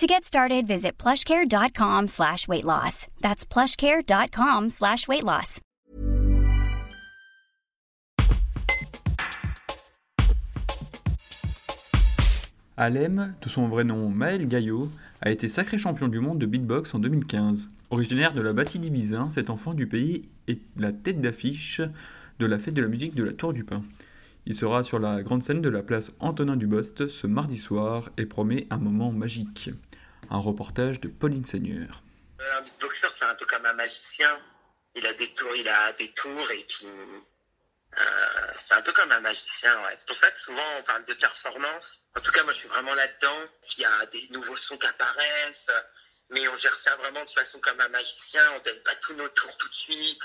To get started, visit plushcare.com slash weight loss. That's plushcare.com slash weight loss. Alem, de son vrai nom Maël Gaillot, a été sacré champion du monde de beatbox en 2015. Originaire de la Bâtie Bizin, cet enfant du pays est la tête d'affiche de la fête de la musique de la Tour du Pin. Il sera sur la grande scène de la place Antonin Dubost ce mardi soir et promet un moment magique. Un reportage de Pauline Seigneur. Un beatboxer, c'est un peu comme un magicien. Il a des tours, il a des tours et puis euh, c'est un peu comme un magicien. Ouais. C'est pour ça que souvent on parle de performance. En tout cas, moi je suis vraiment là-dedans. Il y a des nouveaux sons qui apparaissent, mais on gère ça vraiment de façon comme un magicien. On donne pas tous nos tours tout de suite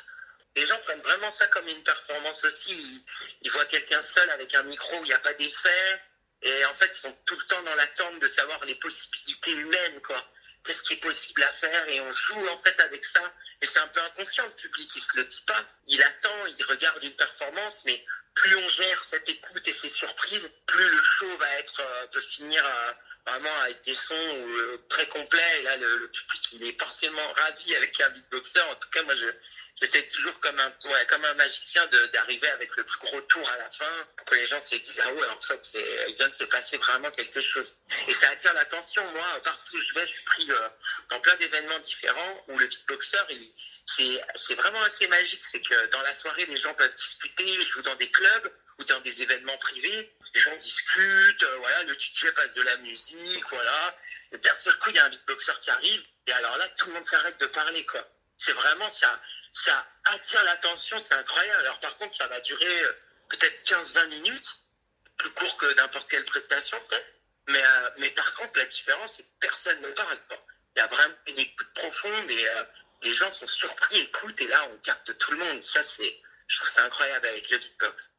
les gens prennent vraiment ça comme une performance aussi. Ils, voient quelqu'un seul avec un micro où il n'y a pas d'effet. Et en fait, ils sont tout le temps dans l'attente de savoir les possibilités humaines, quoi. Qu'est-ce qui est possible à faire? Et on joue en fait avec ça. Et c'est un peu inconscient, le public, il se le dit pas. Il attend, il regarde une performance, mais plus on gère cette écoute et ces surprises, plus le show va être, euh, peut finir euh, vraiment avec des sons euh, très complets. Et là, le, public, il est forcément ravi avec un beatboxer. En tout cas, moi, je, j'essaie toujours comme un, comme un magicien d'arriver avec le plus gros tour à la fin pour que les gens se disent ah ouais en fait il vient de se passer vraiment quelque chose et ça attire l'attention moi partout où je vais je suis pris dans plein d'événements différents où le beatboxer il, c'est, vraiment assez magique c'est que dans la soirée les gens peuvent discuter je joue dans des clubs ou dans des événements privés gens discutent euh, voilà le DJ passe de la musique voilà et d'un seul coup il y a un beatboxer qui arrive et alors là tout le monde s'arrête de parler quoi c'est vraiment ça ça attire l'attention, c'est incroyable. Alors par contre, ça va durer euh, peut-être 15-20 minutes, plus court que n'importe quelle prestation peut-être. Mais, euh, mais par contre, la différence, c'est que personne ne parle. pas. Il y a vraiment une écoute profonde et les gens sont surpris, écoutent, et là, on capte tout le monde. Ça, c'est, je trouve ça incroyable avec le beatbox.